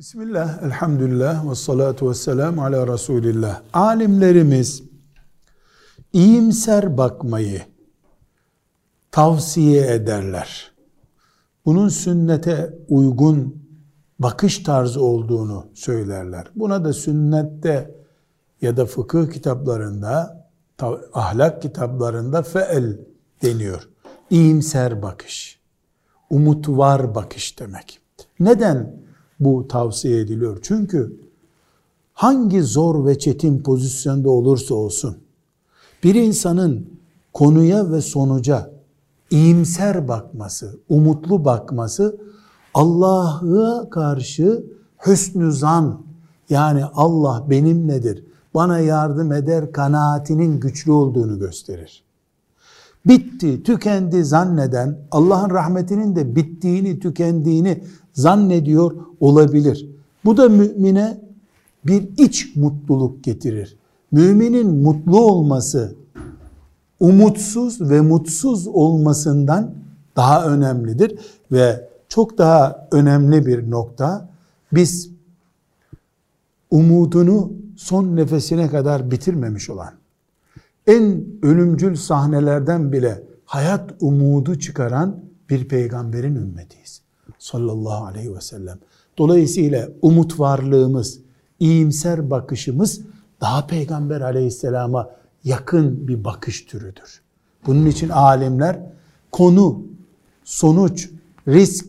Bismillah, elhamdülillah ve salatu ve selamu ala Resulillah. Alimlerimiz iyimser bakmayı tavsiye ederler. Bunun sünnete uygun bakış tarzı olduğunu söylerler. Buna da sünnette ya da fıkıh kitaplarında, ahlak kitaplarında feel deniyor. İyimser bakış, umut var bakış demek. Neden? Bu tavsiye ediliyor. Çünkü hangi zor ve çetin pozisyonda olursa olsun bir insanın konuya ve sonuca iyimser bakması, umutlu bakması Allah'a karşı hüsnü zan yani Allah benimledir, bana yardım eder kanaatinin güçlü olduğunu gösterir. Bitti, tükendi zanneden, Allah'ın rahmetinin de bittiğini, tükendiğini zannediyor olabilir. Bu da mümine bir iç mutluluk getirir. Müminin mutlu olması umutsuz ve mutsuz olmasından daha önemlidir ve çok daha önemli bir nokta biz umudunu son nefesine kadar bitirmemiş olan en ölümcül sahnelerden bile hayat umudu çıkaran bir peygamberin ümmetiyiz sallallahu aleyhi ve sellem. Dolayısıyla umut varlığımız, iyimser bakışımız daha peygamber aleyhisselama yakın bir bakış türüdür. Bunun için alimler konu, sonuç, risk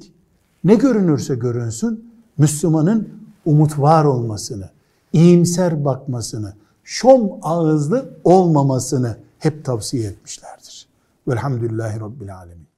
ne görünürse görünsün Müslümanın umut var olmasını, iyimser bakmasını, şom ağızlı olmamasını hep tavsiye etmişlerdir. Velhamdülillahi Rabbil Alemin.